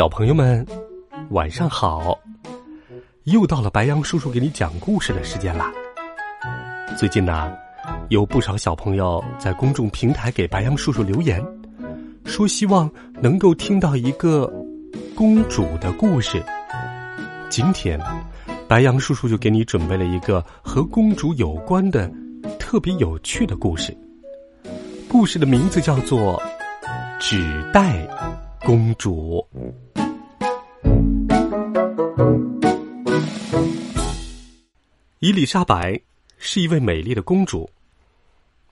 小朋友们，晚上好！又到了白羊叔叔给你讲故事的时间啦。最近呢，有不少小朋友在公众平台给白羊叔叔留言，说希望能够听到一个公主的故事。今天，白羊叔叔就给你准备了一个和公主有关的特别有趣的故事。故事的名字叫做《纸袋公主》。伊丽莎白是一位美丽的公主，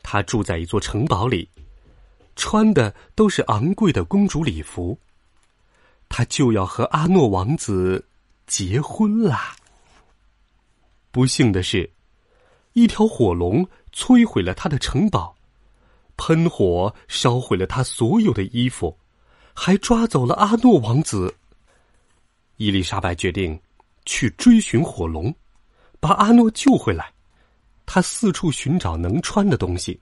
她住在一座城堡里，穿的都是昂贵的公主礼服。她就要和阿诺王子结婚啦。不幸的是，一条火龙摧毁了她的城堡，喷火烧毁了她所有的衣服，还抓走了阿诺王子。伊丽莎白决定去追寻火龙。把阿诺救回来，他四处寻找能穿的东西，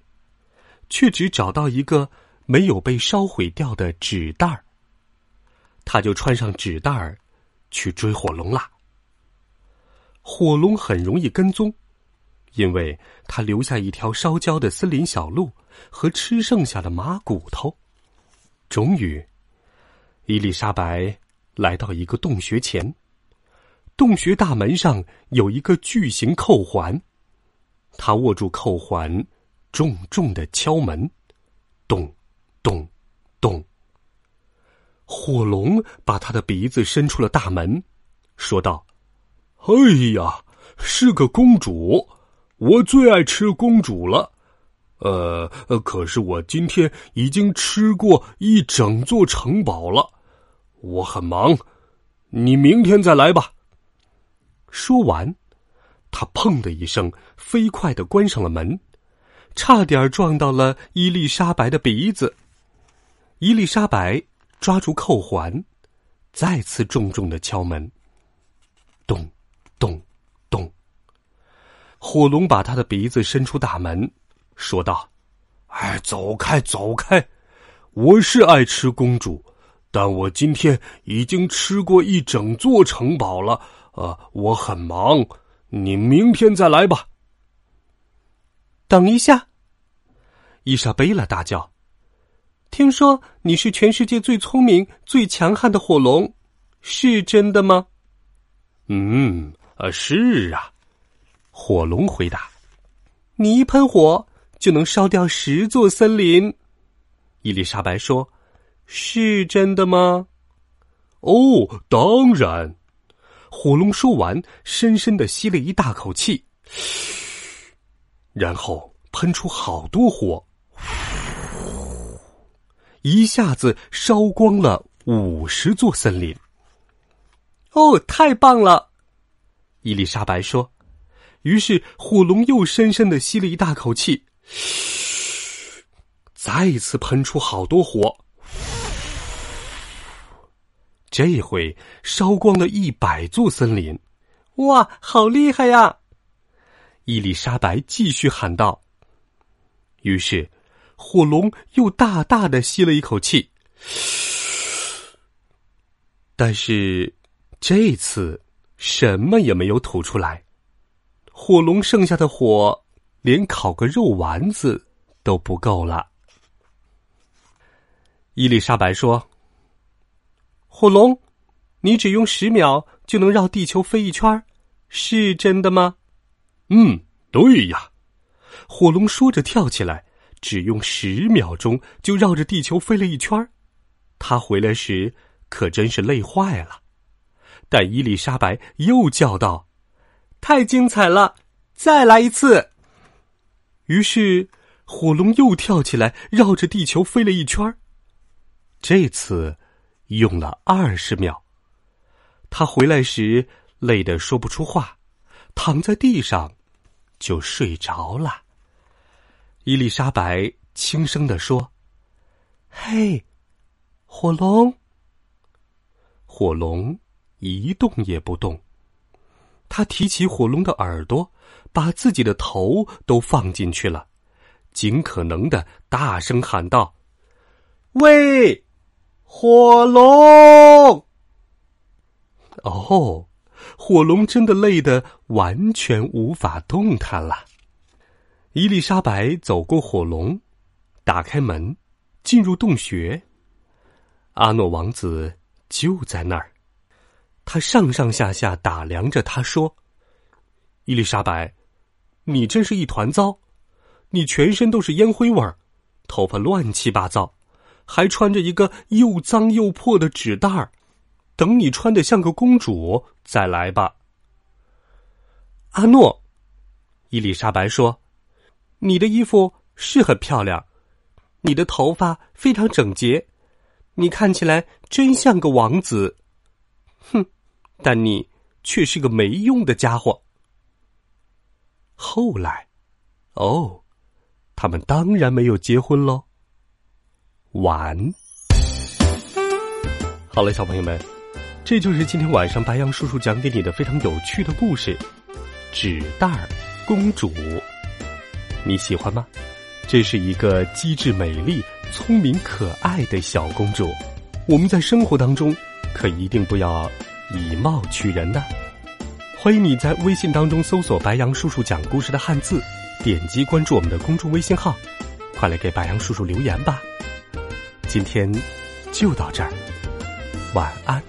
却只找到一个没有被烧毁掉的纸袋儿。他就穿上纸袋儿，去追火龙啦。火龙很容易跟踪，因为他留下一条烧焦的森林小路和吃剩下的马骨头。终于，伊丽莎白来到一个洞穴前。洞穴大门上有一个巨型扣环，他握住扣环，重重的敲门，咚，咚，咚。火龙把他的鼻子伸出了大门，说道：“哎呀，是个公主，我最爱吃公主了。呃，可是我今天已经吃过一整座城堡了，我很忙，你明天再来吧。”说完，他砰的一声，飞快的关上了门，差点撞到了伊丽莎白的鼻子。伊丽莎白抓住扣环，再次重重的敲门。咚，咚，咚。火龙把他的鼻子伸出大门，说道：“哎，走开，走开！我是爱吃公主，但我今天已经吃过一整座城堡了。”啊，我很忙，你明天再来吧。等一下，伊莎贝拉大叫：“听说你是全世界最聪明、最强悍的火龙，是真的吗？”“嗯，啊，是啊。”火龙回答。“你一喷火就能烧掉十座森林。”伊丽莎白说：“是真的吗？”“哦，当然。”火龙说完，深深的吸了一大口气，然后喷出好多火，一下子烧光了五十座森林。哦，太棒了！伊丽莎白说。于是火龙又深深的吸了一大口气，再次喷出好多火。这回烧光了一百座森林，哇，好厉害呀！伊丽莎白继续喊道。于是，火龙又大大的吸了一口气，但是这次什么也没有吐出来。火龙剩下的火，连烤个肉丸子都不够了。伊丽莎白说。火龙，你只用十秒就能绕地球飞一圈，是真的吗？嗯，对呀。火龙说着跳起来，只用十秒钟就绕着地球飞了一圈。他回来时可真是累坏了。但伊丽莎白又叫道：“太精彩了，再来一次！”于是，火龙又跳起来，绕着地球飞了一圈儿。这次用了二十秒。他回来时累得说不出话，躺在地上就睡着了。伊丽莎白轻声地说：“嘿，火龙。”火龙一动也不动。他提起火龙的耳朵，把自己的头都放进去了，尽可能的大声喊道：“喂，火龙！”哦，火龙真的累得完全无法动弹了。伊丽莎白走过火龙，打开门，进入洞穴。阿诺王子。就在那儿，他上上下下打量着。他说：“伊丽莎白，你真是一团糟，你全身都是烟灰味儿，头发乱七八糟，还穿着一个又脏又破的纸袋儿。等你穿的像个公主再来吧。”阿诺，伊丽莎白说：“你的衣服是很漂亮，你的头发非常整洁。”你看起来真像个王子，哼！但你却是个没用的家伙。后来，哦，他们当然没有结婚喽。完。好了，小朋友们，这就是今天晚上白羊叔叔讲给你的非常有趣的故事——纸袋儿公主。你喜欢吗？这是一个机智美丽。聪明可爱的小公主，我们在生活当中可一定不要以貌取人呢。欢迎你在微信当中搜索“白杨叔叔讲故事”的汉字，点击关注我们的公众微信号，快来给白杨叔叔留言吧。今天就到这儿，晚安。